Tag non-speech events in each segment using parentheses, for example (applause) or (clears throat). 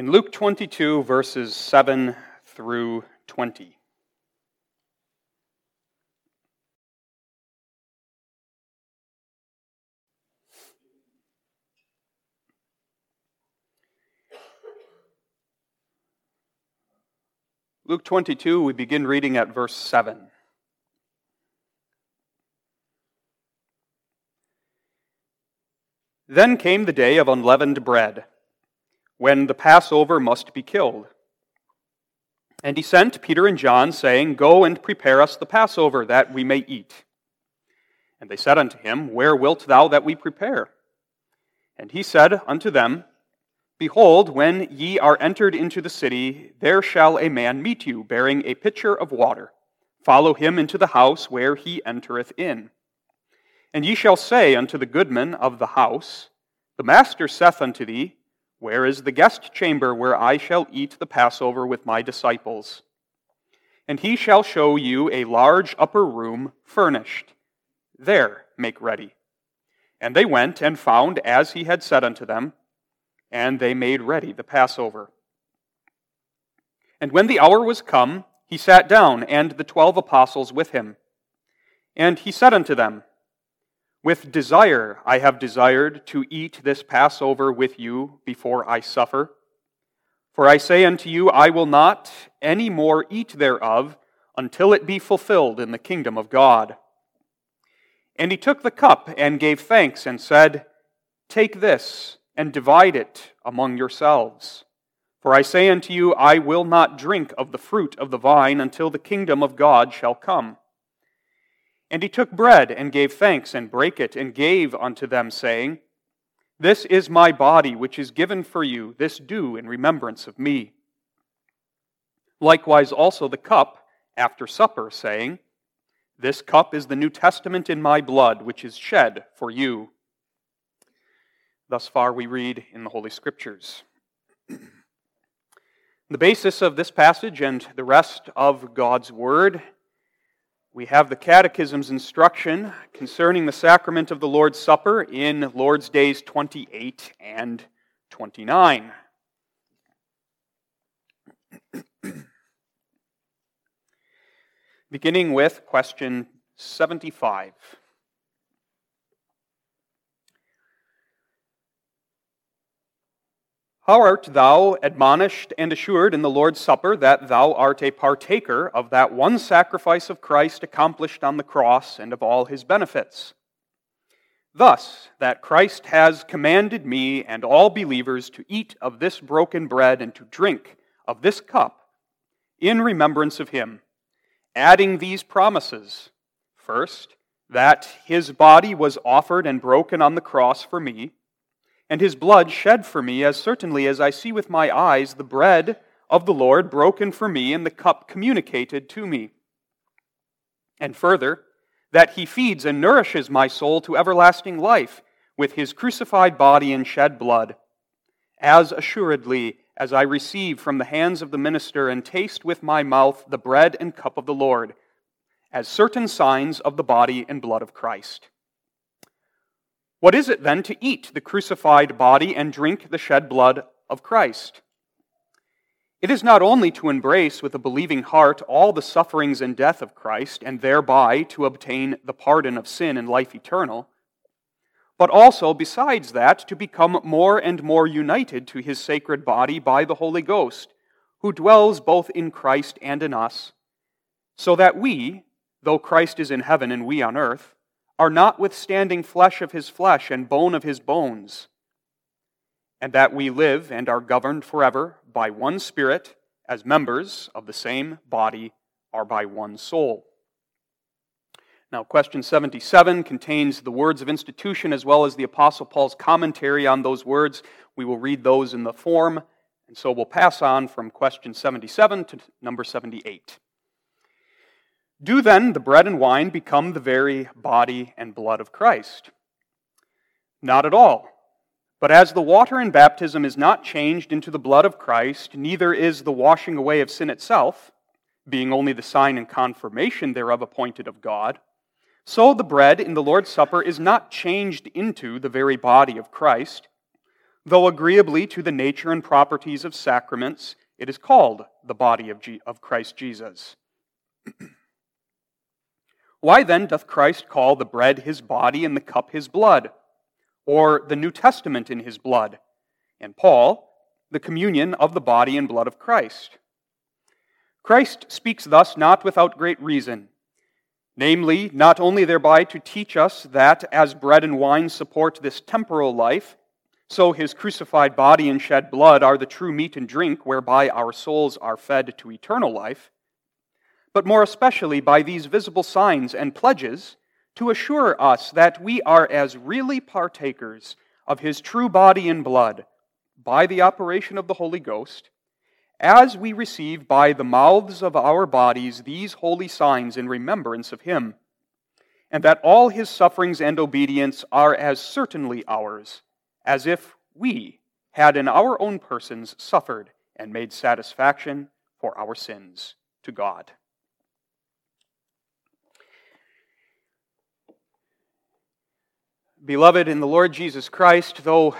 In Luke 22, verses 7 through 20. Luke 22, we begin reading at verse 7. Then came the day of unleavened bread, when the Passover must be killed. And he sent Peter and John, saying, Go and prepare us the Passover, that we may eat. And they said unto him, Where wilt thou that we prepare? And he said unto them, Behold, when ye are entered into the city, there shall a man meet you, bearing a pitcher of water. Follow him into the house where he entereth in. And ye shall say unto the goodman of the house, The master saith unto thee, Where is the guest chamber where I shall eat the Passover with my disciples? And he shall show you a large upper room furnished. There make ready. And they went and found as he had said unto them, and they made ready the Passover. And when the hour was come, he sat down, and the twelve apostles with him. And he said unto them, with desire I have desired to eat this Passover with you before I suffer. For I say unto you, I will not any more eat thereof until it be fulfilled in the kingdom of God. And he took the cup and gave thanks and said, Take this and divide it among yourselves. For I say unto you, I will not drink of the fruit of the vine until the kingdom of God shall come. And he took bread and gave thanks and brake it and gave unto them, saying, This is my body which is given for you. This do in remembrance of me. Likewise also the cup after supper, saying, This cup is the New Testament in my blood, which is shed for you. Thus far we read in the Holy Scriptures. (clears throat) the basis of this passage and the rest of God's Word we have the Catechism's instruction concerning the sacrament of the Lord's Supper in Lord's Days 28 and 29. (clears throat) Beginning with question 75. How art thou admonished and assured in the Lord's Supper that thou art a partaker of that one sacrifice of Christ accomplished on the cross and of all his benefits? Thus, that Christ has commanded me and all believers to eat of this broken bread and to drink of this cup in remembrance of him, adding these promises. First, that his body was offered and broken on the cross for me and his blood shed for me, as certainly as I see with my eyes the bread of the Lord broken for me and the cup communicated to me. And further, that he feeds and nourishes my soul to everlasting life with his crucified body and shed blood, as assuredly as I receive from the hands of the minister and taste with my mouth the bread and cup of the Lord, as certain signs of the body and blood of Christ. What is it then to eat the crucified body and drink the shed blood of Christ? It is not only to embrace with a believing heart all the sufferings and death of Christ, and thereby to obtain the pardon of sin and life eternal, but also, besides that, to become more and more united to his sacred body by the Holy Ghost, who dwells both in Christ and in us, so that we, though Christ is in heaven and we on earth, are notwithstanding flesh of his flesh and bone of his bones, and that we live and are governed forever by one Spirit, as members of the same body are by one soul. Now, question 77 contains the words of institution as well as the Apostle Paul's commentary on those words. We will read those in the form, and so we'll pass on from question 77 to number 78. Do then the bread and wine become the very body and blood of Christ? Not at all. But as the water in baptism is not changed into the blood of Christ, neither is the washing away of sin itself, being only the sign and confirmation thereof appointed of God, so the bread in the Lord's Supper is not changed into the very body of Christ. Though agreeably to the nature and properties of sacraments, it is called the body of, of Christ Jesus. (clears throat) Why then doth Christ call the bread his body and the cup his blood? Or the New Testament in his blood? And Paul, the communion of the body and blood of Christ. Christ speaks thus not without great reason, namely, not only thereby to teach us that as bread and wine support this temporal life, so his crucified body and shed blood are the true meat and drink whereby our souls are fed to eternal life, but more especially by these visible signs and pledges to assure us that we are as really partakers of his true body and blood by the operation of the Holy Ghost, as we receive by the mouths of our bodies these holy signs in remembrance of him, and that all his sufferings and obedience are as certainly ours, as if we had in our own persons suffered and made satisfaction for our sins to God. Beloved in the Lord Jesus Christ, though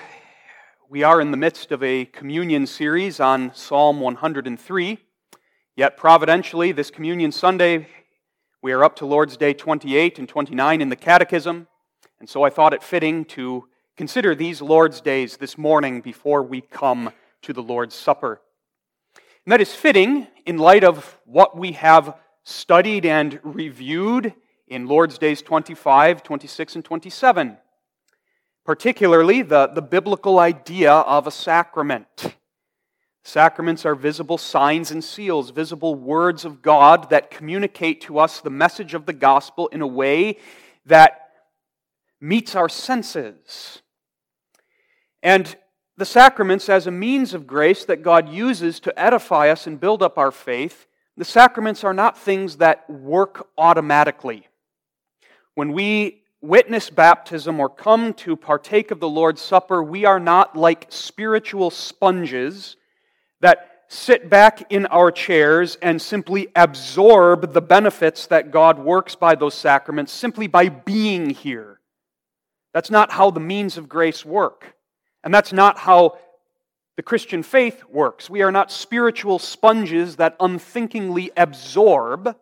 we are in the midst of a communion series on Psalm 103. Yet, providentially, this Communion Sunday, we are up to Lord's Day 28 and 29 in the Catechism, and so I thought it fitting to consider these Lord's Days this morning before we come to the Lord's Supper. And that is fitting in light of what we have studied and reviewed in Lord's Days 25, 26, and 27 particularly the, the biblical idea of a sacrament. Sacraments are visible signs and seals, visible words of God that communicate to us the message of the gospel in a way that meets our senses. And the sacraments, as a means of grace that God uses to edify us and build up our faith, the sacraments are not things that work automatically. When we witness baptism or come to partake of the Lord's Supper, we are not like spiritual sponges that sit back in our chairs and simply absorb the benefits that God works by those sacraments simply by being here. That's not how the means of grace work. And that's not how the Christian faith works. We are not spiritual sponges that unthinkingly absorb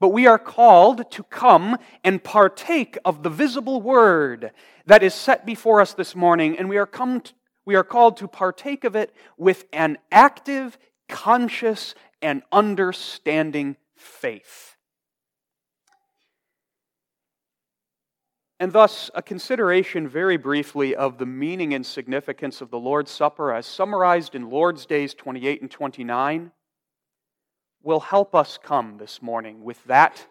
but we are called to come and partake of the visible word that is set before us this morning, and we are, come to, we are called to partake of it with an active, conscious, and understanding faith. And thus, a consideration very briefly of the meaning and significance of the Lord's Supper as summarized in Lord's Days 28 and 29 will help us come this morning with that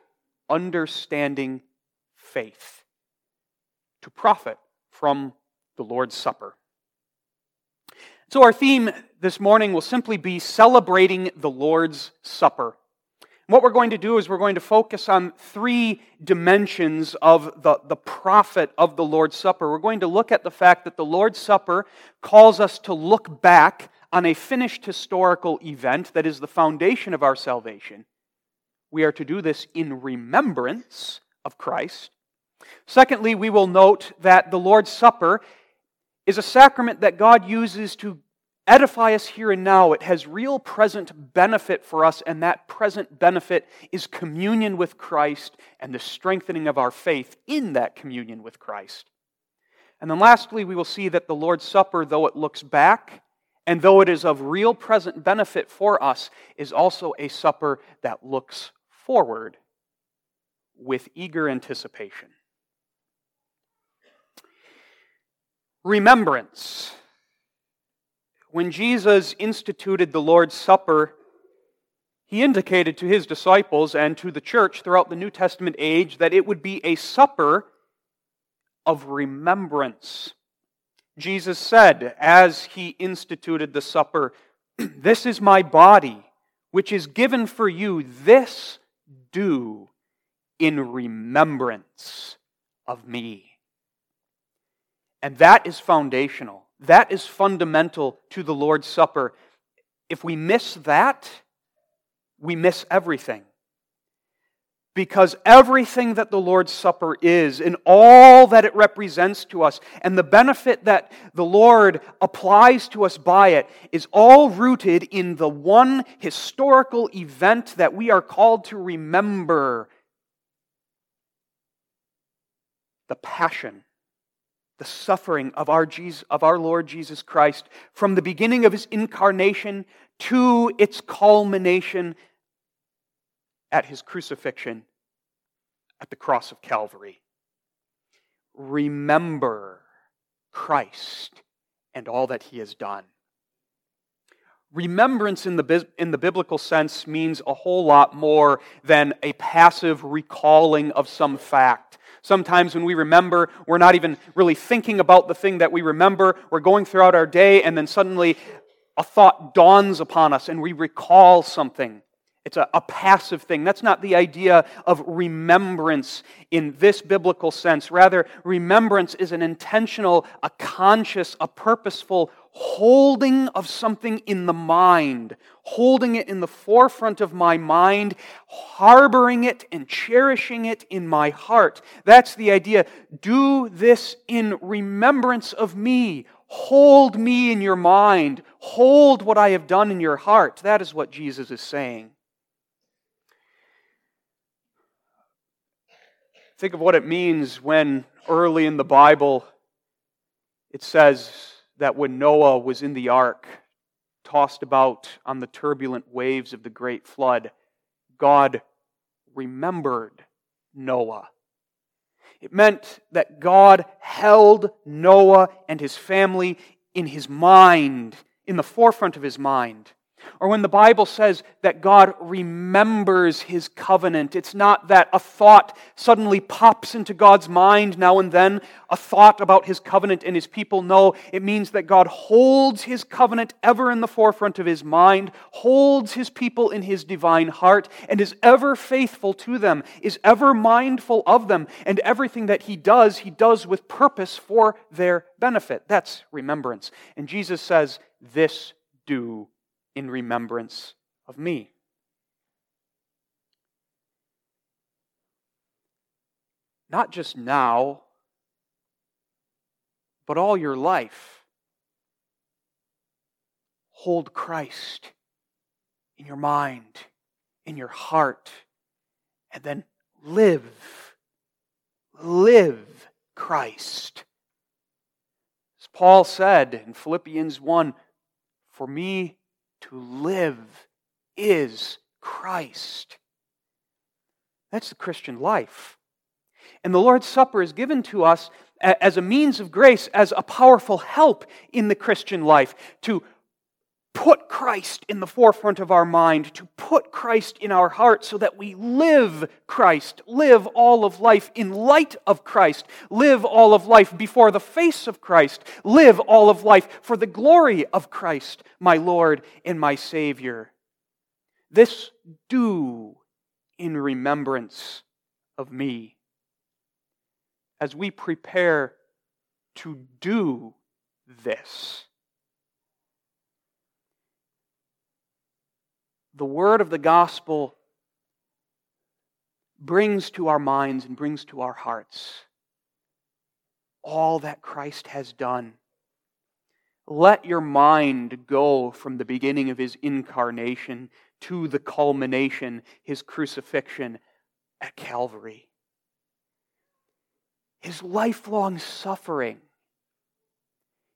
understanding faith to profit from the Lord's Supper. So, our theme this morning will simply be celebrating the Lord's Supper. What we're going to do is we're going to focus on three dimensions of the, the profit of the Lord's Supper. We're going to look at the fact that the Lord's Supper calls us to look back on a finished historical event that is the foundation of our salvation. We are to do this in remembrance of Christ. Secondly, we will note that the Lord's Supper is a sacrament that God uses to edify us here and now. It has real present benefit for us, and that present benefit is communion with Christ and the strengthening of our faith in that communion with Christ. And then lastly, we will see that the Lord's Supper, though it looks back and though it is of real present benefit for us, is also a supper that looks forward with eager anticipation. Remembrance. When Jesus instituted the Lord's Supper, he indicated to his disciples and to the church throughout the New Testament age that it would be a supper of remembrance. Jesus said, as he instituted the supper, (clears throat) This is my body, which is given for you. This do in remembrance of me. And that is foundational. That is fundamental to the Lord's Supper. If we miss that, we miss everything. Because everything that the Lord's Supper is and all that it represents to us and the benefit that the Lord applies to us by it is all rooted in the one historical event that we are called to remember. The passion, the suffering of our, Jesus, of our Lord Jesus Christ from the beginning of his incarnation to its culmination at his crucifixion at the cross of Calvary. Remember Christ and all that he has done. Remembrance in the, in the biblical sense means a whole lot more than a passive recalling of some fact. Sometimes when we remember, we're not even really thinking about the thing that we remember. We're going throughout our day, and then suddenly a thought dawns upon us and we recall something. It's a, a, passive thing. That's not the idea of remembrance in this biblical sense. Rather, remembrance is an intentional, a conscious, a purposeful holding of something in the mind, holding it in the forefront of my mind, harboring it and cherishing it in my heart. That's the idea. Do this in remembrance of me. Hold me in your mind. Hold what I have done in your heart. That is what Jesus is saying. Think of what it means when early in the Bible it says that when Noah was in the ark, tossed about on the turbulent waves of the great flood, God remembered Noah. It meant that God held Noah and his family in his mind, in the forefront of his mind. Or when the Bible says that God remembers his covenant, it's not that a thought suddenly pops into God's mind now and then, a thought about his covenant and his people. No, it means that God holds his covenant ever in the forefront of his mind, holds his people in his divine heart, and is ever faithful to them, is ever mindful of them, and everything that he does, he does with purpose for their benefit. That's remembrance. And Jesus says, This do in remembrance of me. Not just now, but all your life. Hold Christ in your mind, in your heart, and then live. Live Christ. As Paul said in Philippians 1 For me to live is Christ. That's the Christian life. And the Lord's Supper is given to us as a means of grace, as a powerful help in the Christian life to put Christ in the forefront of our mind, to put Christ in our heart so that we live Christ, live all of life in light of Christ, live all of life before the face of Christ, live all of life for the glory of Christ, my Lord and my Savior. This do in remembrance of me. As we prepare to do this, the word of the gospel brings to our minds and brings to our hearts all that Christ has done. Let your mind go from the beginning of his incarnation to the culmination, his crucifixion at Calvary. His lifelong suffering,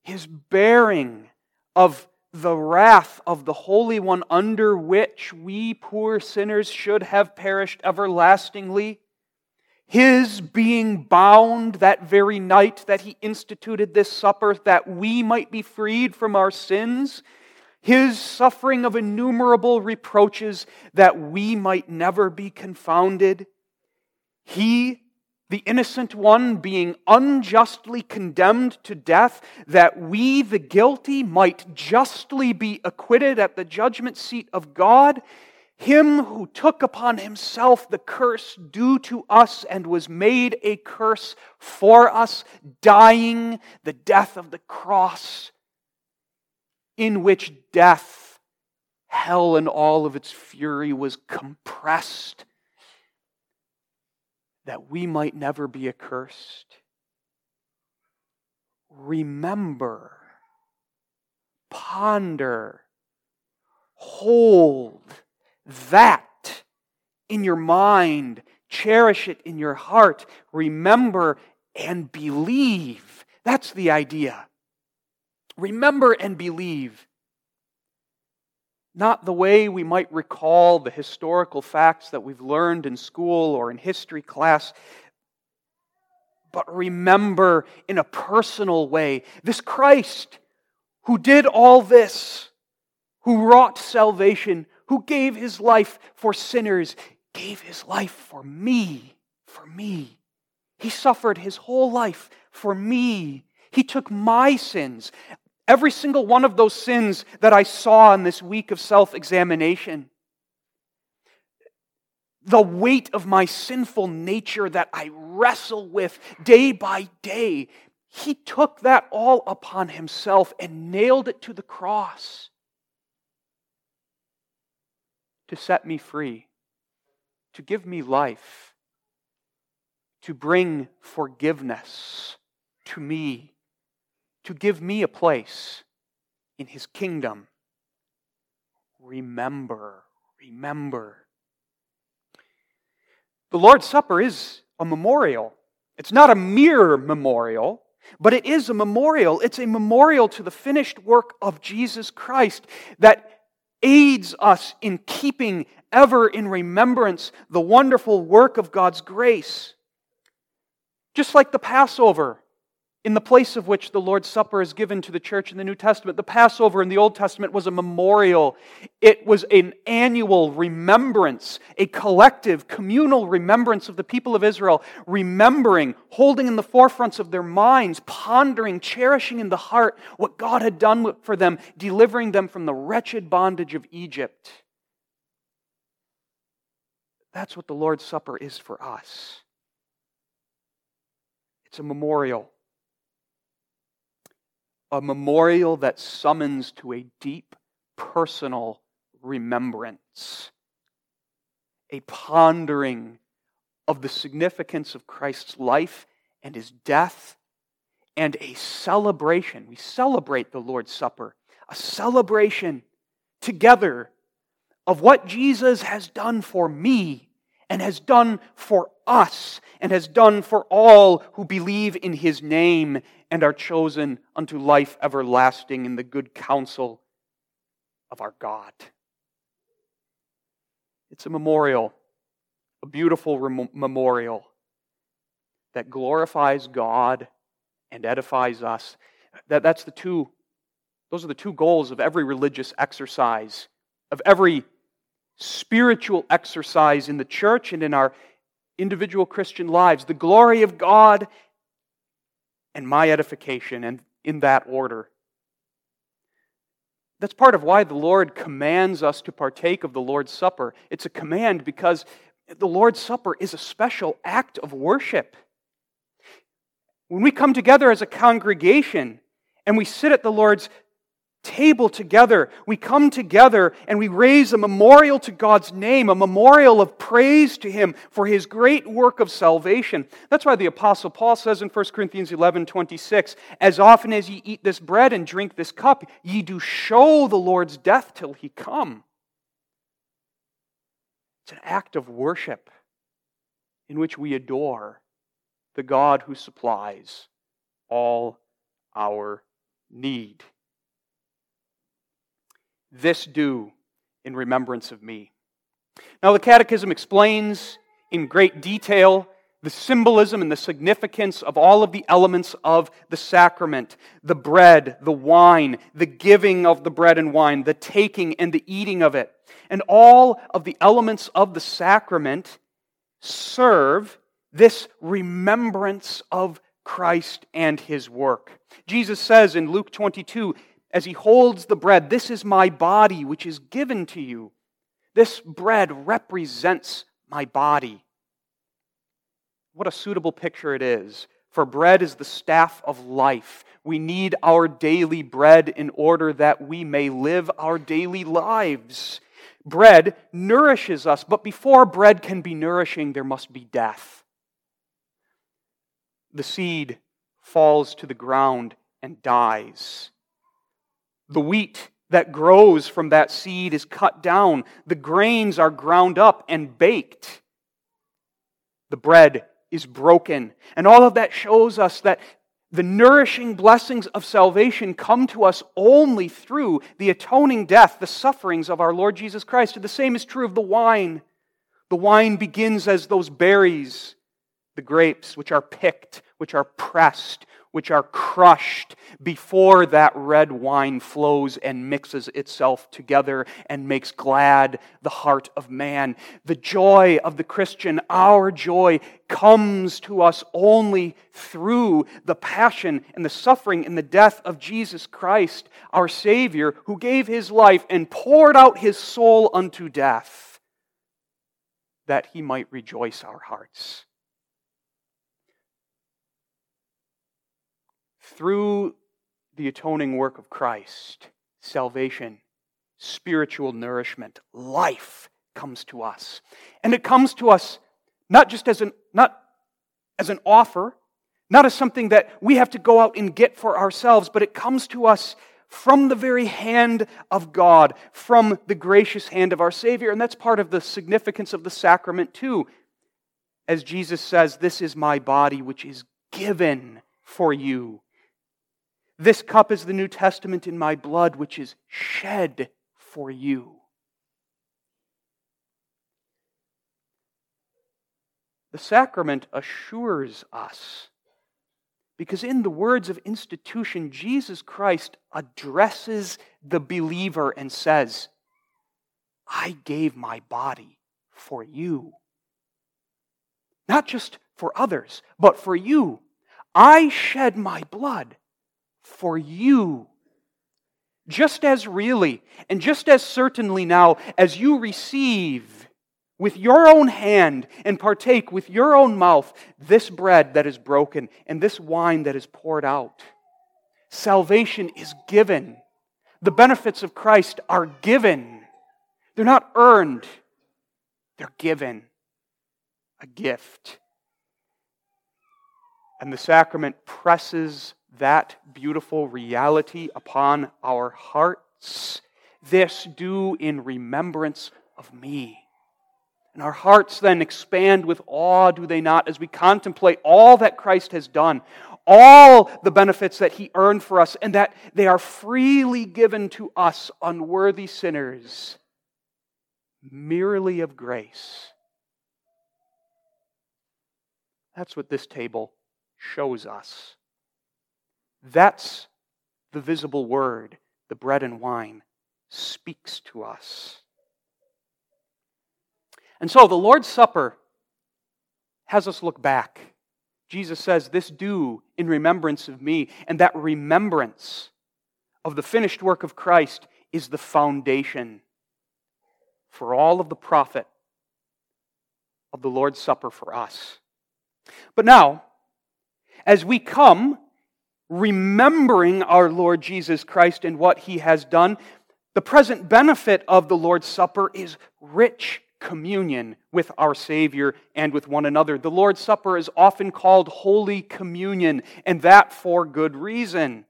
his bearing of the wrath of the Holy One under which we poor sinners should have perished everlastingly, his being bound that very night that he instituted this supper that we might be freed from our sins, his suffering of innumerable reproaches that we might never be confounded, he the innocent one being unjustly condemned to death, that we, the guilty, might justly be acquitted at the judgment seat of God, him who took upon himself the curse due to us and was made a curse for us, dying the death of the cross, in which death, hell, and all of its fury was compressed that we might never be accursed. Remember, ponder, hold that in your mind, cherish it in your heart, remember and believe. That's the idea. Remember and believe. Not the way we might recall the historical facts that we've learned in school or in history class, but remember in a personal way this Christ who did all this, who wrought salvation, who gave his life for sinners, gave his life for me, for me. He suffered his whole life for me. He took my sins. Every single one of those sins that I saw in this week of self examination. The weight of my sinful nature that I wrestle with day by day. He took that all upon himself and nailed it to the cross to set me free, to give me life, to bring forgiveness to me to give me a place in his kingdom. Remember, remember. The Lord's Supper is a memorial. It's not a mere memorial, but it is a memorial. It's a memorial to the finished work of Jesus Christ that aids us in keeping ever in remembrance the wonderful work of God's grace. Just like the Passover, in the place of which the Lord's Supper is given to the church in the New Testament. The Passover in the Old Testament was a memorial, it was an annual remembrance, a collective, communal remembrance of the people of Israel, remembering, holding in the forefronts of their minds, pondering, cherishing in the heart what God had done for them, delivering them from the wretched bondage of Egypt. That's what the Lord's Supper is for us. It's a memorial a memorial that summons to a deep personal remembrance, a pondering of the significance of Christ's life and his death, and a celebration. We celebrate the Lord's Supper, a celebration together of what Jesus has done for me and has done for us and has done for all who believe in his name and are chosen unto life everlasting in the good counsel of our God. It's a memorial, a beautiful rem- memorial that glorifies God and edifies us. That, that's the two, those are the two goals of every religious exercise, of every spiritual exercise in the church and in our individual Christian lives. The glory of God and my edification, and in that order. That's part of why the Lord commands us to partake of the Lord's Supper. It's a command because the Lord's Supper is a special act of worship. When we come together as a congregation and we sit at the Lord's table together. We come together and we raise a memorial to God's name, a memorial of praise to Him for His great work of salvation. That's why the Apostle Paul says in 1 Corinthians 11 26, As often as ye eat this bread and drink this cup, ye do show the Lord's death till He come. It's an act of worship in which we adore the God who supplies all our need. This do in remembrance of me. Now, the Catechism explains in great detail the symbolism and the significance of all of the elements of the sacrament the bread, the wine, the giving of the bread and wine, the taking and the eating of it. And all of the elements of the sacrament serve this remembrance of Christ and his work. Jesus says in Luke 22 as he holds the bread, This is my body, which is given to you. This bread represents my body. What a suitable picture it is. For bread is the staff of life. We need our daily bread in order that we may live our daily lives. Bread nourishes us, but before bread can be nourishing, there must be death. the seed falls to the ground and dies. The wheat that grows from that seed is cut down. The grains are ground up and baked. The bread is broken. And all of that shows us that the nourishing blessings of salvation come to us only through the atoning death, the sufferings of our Lord Jesus Christ. And the same is true of the wine. The wine begins as those berries, the grapes, which are picked, which are pressed, which are crushed before that red wine flows and mixes itself together and makes glad the heart of man. The joy of the Christian, our joy, comes to us only through the passion and the suffering and the death of Jesus Christ, our Savior, who gave his life and poured out his soul unto death that he might rejoice our hearts. Through the atoning work of Christ, salvation, spiritual nourishment, life comes to us. And it comes to us not just as an, not as an offer, not as something that we have to go out and get for ourselves, but it comes to us from the very hand of God, from the gracious hand of our Savior. And that's part of the significance of the sacrament, too. As Jesus says, This is my body, which is given for you. This cup is the New Testament in my blood, which is shed for you. The sacrament assures us, because in the words of institution, Jesus Christ addresses the believer and says, I gave my body for you. Not just for others, but for you. I shed my blood for you. Just as really and just as certainly now as you receive with your own hand and partake with your own mouth this bread that is broken and this wine that is poured out, salvation is given. The benefits of Christ are given. They're not earned, they're given. A gift. And the sacrament presses that beautiful reality upon our hearts. This do in remembrance of me. And our hearts then expand with awe, do they not, as we contemplate all that Christ has done, all the benefits that He earned for us, and that they are freely given to us, unworthy sinners, merely of grace. That's what this table shows us. That's the visible word, the bread and wine, speaks to us. And so the Lord's Supper has us look back. Jesus says, This do in remembrance of me. And that remembrance of the finished work of Christ is the foundation for all of the profit of the Lord's Supper for us. But now, as we come remembering our Lord Jesus Christ and what he has done, the present benefit of the Lord's Supper is rich communion with our Savior and with one another. The Lord's Supper is often called Holy Communion, and that for good reason.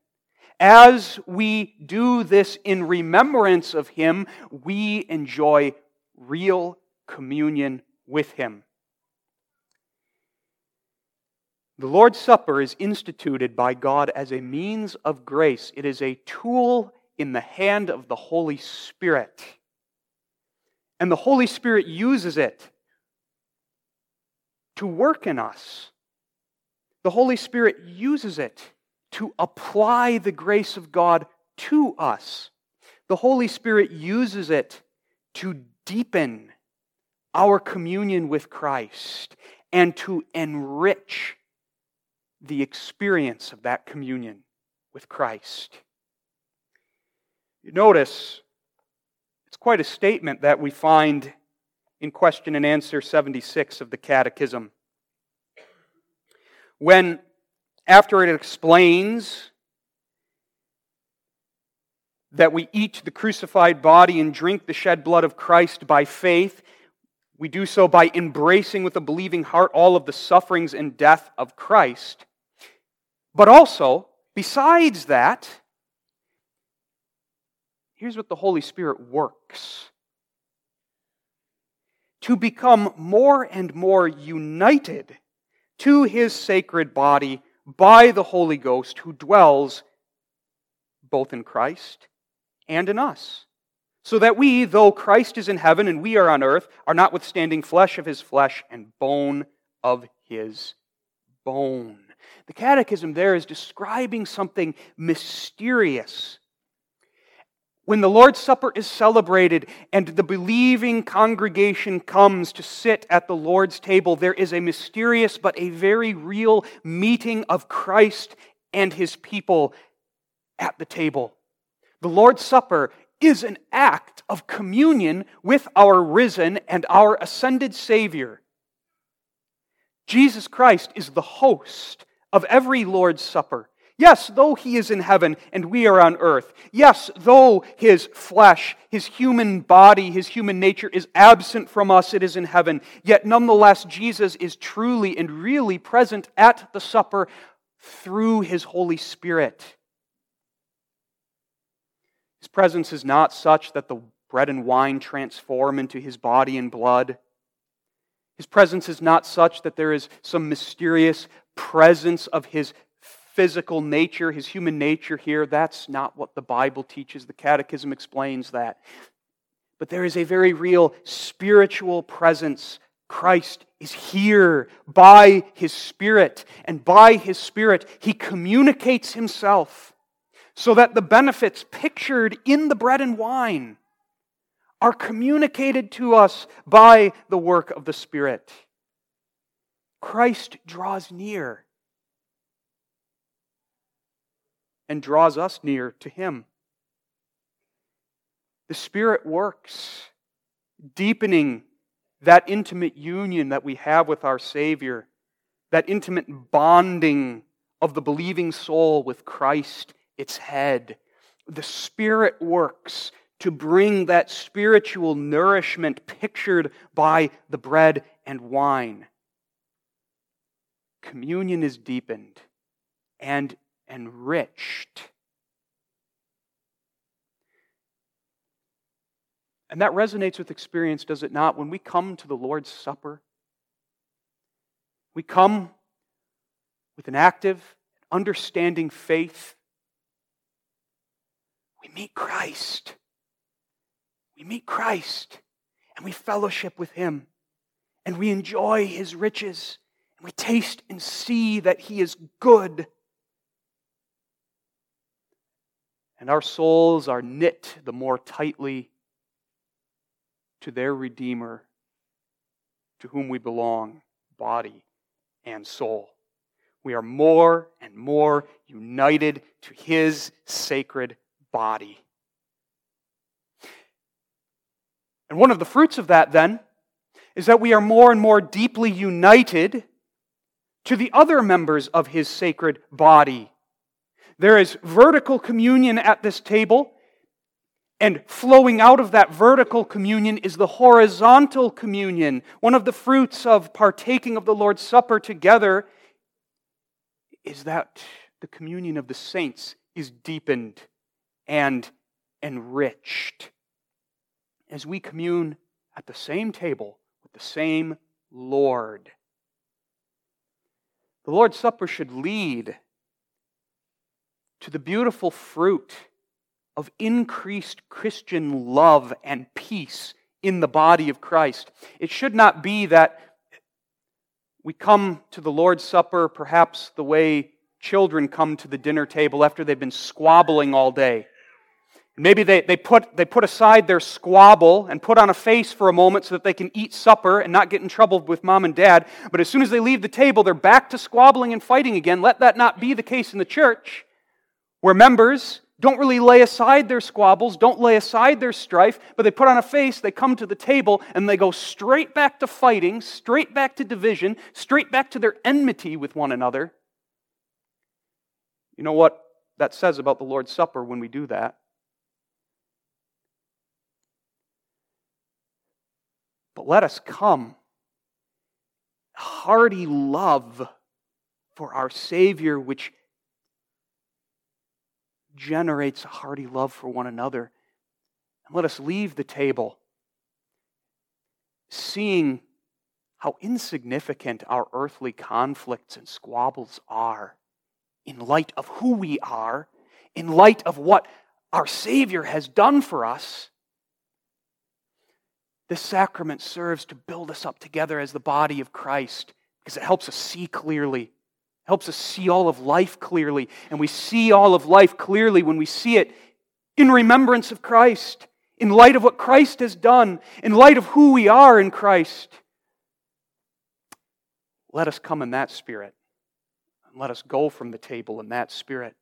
As we do this in remembrance of Him, we enjoy real communion with Him. The Lord's Supper is instituted by God as a means of grace. It is a tool in the hand of the Holy Spirit. And the Holy Spirit uses it to work in us. The Holy Spirit uses it to apply the grace of God to us. The Holy Spirit uses it to deepen our communion with Christ and to enrich the experience of that communion with Christ. You notice it's quite a statement that we find in question and answer 76 of the Catechism. When, after it explains that we eat the crucified body and drink the shed blood of Christ by faith, we do so by embracing with a believing heart all of the sufferings and death of Christ But also, besides that, here's what the Holy Spirit works to become more and more united to his sacred body by the Holy Ghost who dwells both in Christ and in us. So that we, though Christ is in heaven and we are on earth, are notwithstanding flesh of his flesh and bone of his bone. The catechism there is describing something mysterious. When the Lord's Supper is celebrated and the believing congregation comes to sit at the Lord's table, there is a mysterious but a very real meeting of Christ and his people at the table. The Lord's Supper is an act of communion with our risen and our ascended Savior. Jesus Christ is the host of every Lord's Supper. Yes, though he is in heaven and we are on earth. Yes, though his flesh, his human body, his human nature is absent from us, it is in heaven. Yet nonetheless, Jesus is truly and really present at the supper through his Holy Spirit. His presence is not such that the bread and wine transform into his body and blood. His presence is not such that there is some mysterious presence of his physical nature, his human nature here. That's not what the Bible teaches. The Catechism explains that. But there is a very real spiritual presence. Christ is here by his Spirit, and by his Spirit, he communicates himself so that the benefits pictured in the bread and wine are communicated to us by the work of the Spirit. Christ draws near and draws us near to Him. The Spirit works, deepening that intimate union that we have with our Savior, that intimate bonding of the believing soul with Christ, its head. The Spirit works to bring that spiritual nourishment pictured by the bread and wine. Communion is deepened and enriched. And that resonates with experience, does it not? When we come to the Lord's Supper, we come with an active, understanding faith. We meet Christ. We meet Christ and we fellowship with Him and we enjoy His riches we taste and see that He is good. And our souls are knit the more tightly to their Redeemer, to whom we belong, body and soul. We are more and more united to His sacred body. And one of the fruits of that, then, is that we are more and more deeply united to the other members of his sacred body. There is vertical communion at this table, and flowing out of that vertical communion is the horizontal communion. One of the fruits of partaking of the Lord's Supper together is that the communion of the saints is deepened and enriched as we commune at the same table with the same Lord. The Lord's Supper should lead to the beautiful fruit of increased Christian love and peace in the body of Christ. It should not be that we come to the Lord's Supper perhaps the way children come to the dinner table after they've been squabbling all day. Maybe they, they, put, they put aside their squabble and put on a face for a moment so that they can eat supper and not get in trouble with mom and dad. But as soon as they leave the table, they're back to squabbling and fighting again. Let that not be the case in the church, where members don't really lay aside their squabbles, don't lay aside their strife, but they put on a face, they come to the table, and they go straight back to fighting, straight back to division, straight back to their enmity with one another. You know what that says about the Lord's Supper when we do that? But let us come. Hearty love for our Savior, which generates a hearty love for one another. And let us leave the table seeing how insignificant our earthly conflicts and squabbles are in light of who we are, in light of what our Savior has done for us. This sacrament serves to build us up together as the body of Christ because it helps us see clearly helps us see all of life clearly. And we see all of life clearly when we see it in remembrance of Christ, in light of what Christ has done, in light of who we are in Christ. Let us come in that spirit. And let us go from the table in that spirit.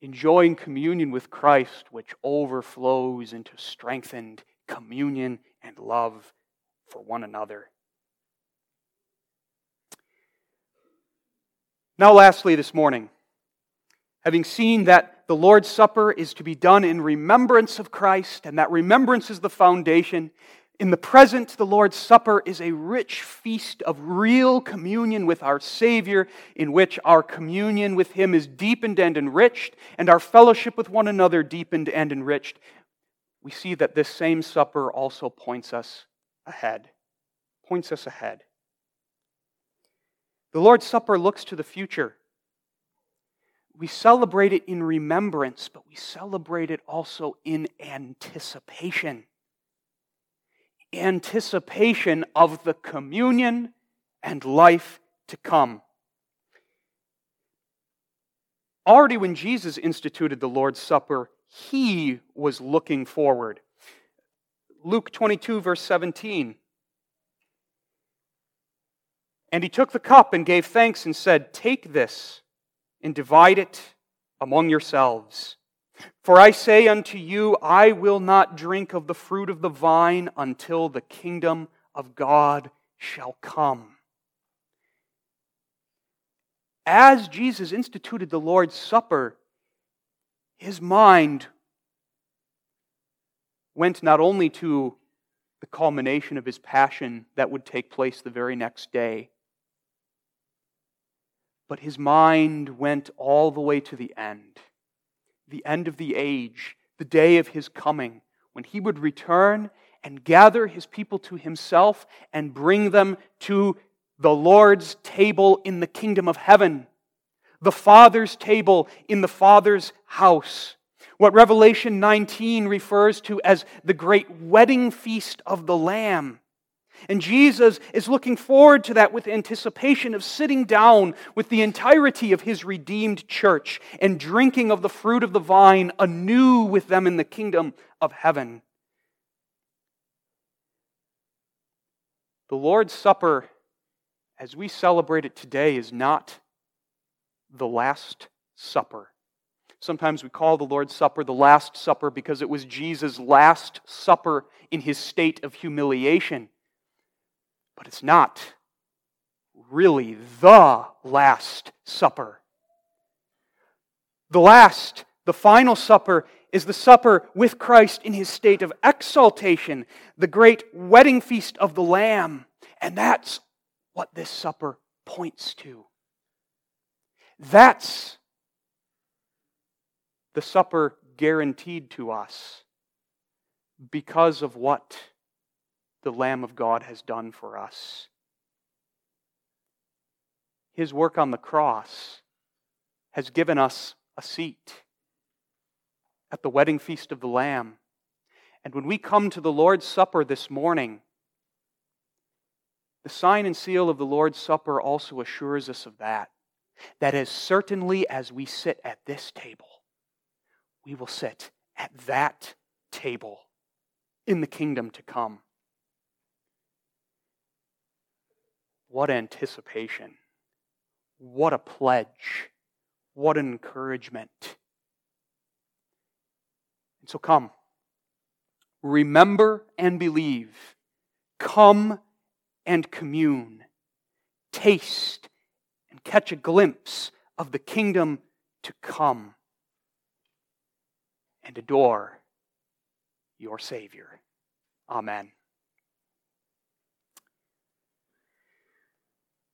Enjoying communion with Christ, which overflows into strengthened communion and love for one another. Now, lastly, this morning, having seen that the Lord's Supper is to be done in remembrance of Christ, and that remembrance is the foundation, in the present, the Lord's Supper is a rich feast of real communion with our Savior, in which our communion with Him is deepened and enriched, and our fellowship with one another deepened and enriched. We see that this same supper also points us ahead. Points us ahead. The Lord's Supper looks to the future. We celebrate it in remembrance, but we celebrate it also in anticipation. Anticipation of the communion and life to come. Already when Jesus instituted the Lord's Supper, he was looking forward. Luke 22, verse 17. And he took the cup and gave thanks and said, Take this and divide it among yourselves. For I say unto you, I will not drink of the fruit of the vine until the kingdom of God shall come. As Jesus instituted the Lord's Supper, his mind went not only to the culmination of his passion that would take place the very next day, but his mind went all the way to the end the end of the age, the day of his coming, when he would return and gather his people to himself and bring them to the Lord's table in the kingdom of heaven, the Father's table in the Father's house. What Revelation 19 refers to as the great wedding feast of the Lamb. And Jesus is looking forward to that with anticipation of sitting down with the entirety of his redeemed church and drinking of the fruit of the vine anew with them in the kingdom of heaven. The Lord's Supper, as we celebrate it today, is not the Last Supper. Sometimes we call the Lord's Supper the Last Supper because it was Jesus' last supper in his state of humiliation. But it's not really the Last Supper. The last, the final supper, is the supper with Christ in his state of exaltation, the great wedding feast of the Lamb. And that's what this supper points to. That's the supper guaranteed to us because of what the Lamb of God has done for us. His work on the cross has given us a seat at the wedding feast of the Lamb. And when we come to the Lord's Supper this morning, the sign and seal of the Lord's Supper also assures us of that. That as certainly as we sit at this table, we will sit at that table in the kingdom to come. What anticipation. What a pledge. What an encouragement. And so come. Remember and believe. Come and commune. Taste and catch a glimpse of the kingdom to come. And adore your Savior. Amen.